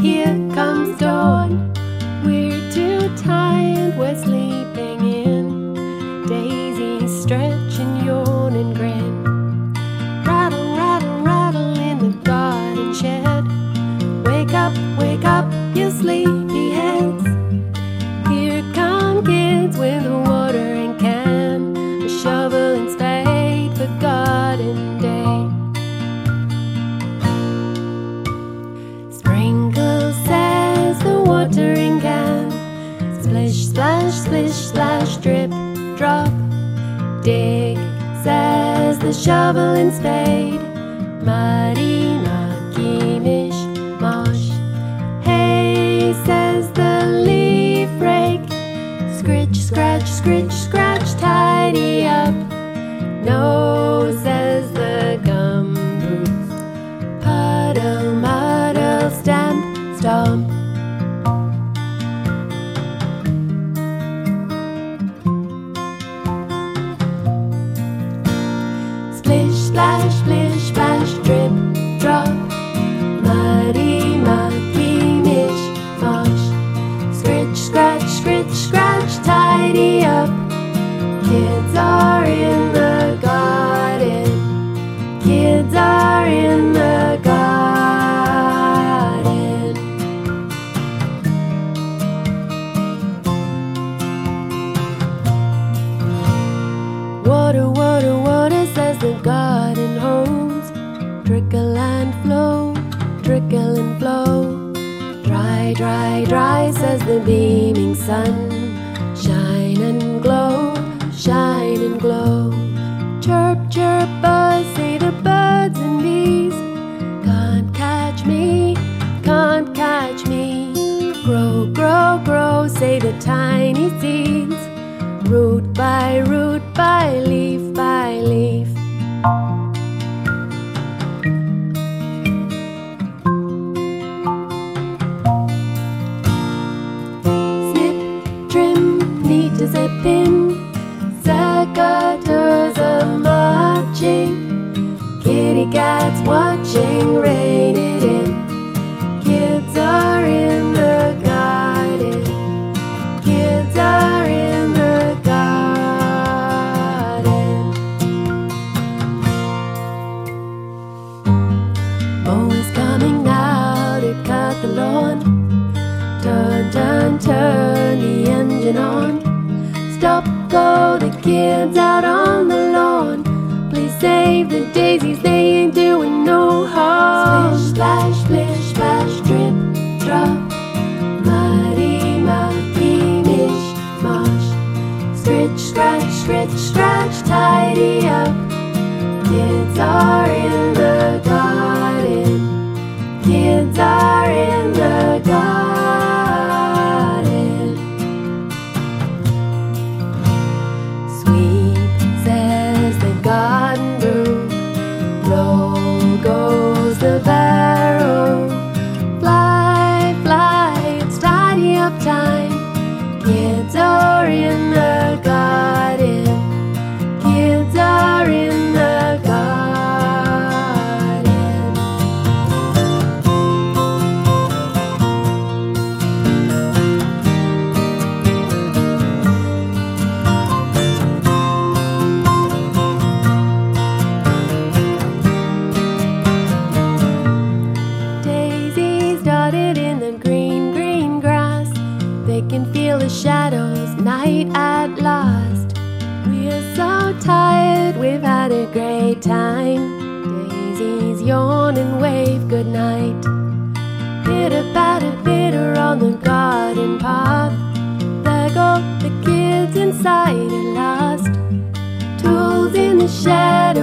here comes dawn. We're too tired, we're splash, splish, splash, drip, drop. Dig says the shovel and spade. Muddy, mucky, mish, mosh. Hey says the leaf rake. Scritch, scratch, scritch, scratch, tidy up. No says the gum boots. Puddle, muddle, stamp, stomp. Dry, dry, says the beaming sun. Shine and glow, shine and glow. Chirp, chirp, buzz, say the birds and bees. Can't catch me, can't catch me. Grow, grow, grow, say the tiny seeds. Root by root, by leaf watching, rain it in. Kids are in the garden. Kids are in the garden. Mow is coming out to cut the lawn. Turn, turn, turn the engine on. Stop, go the kids out on the We're so tired, we've had a great time. Daisies yawn and wave goodnight. Pitter patter, pitter on the garden path. There go the kids inside at last. Tools in the shed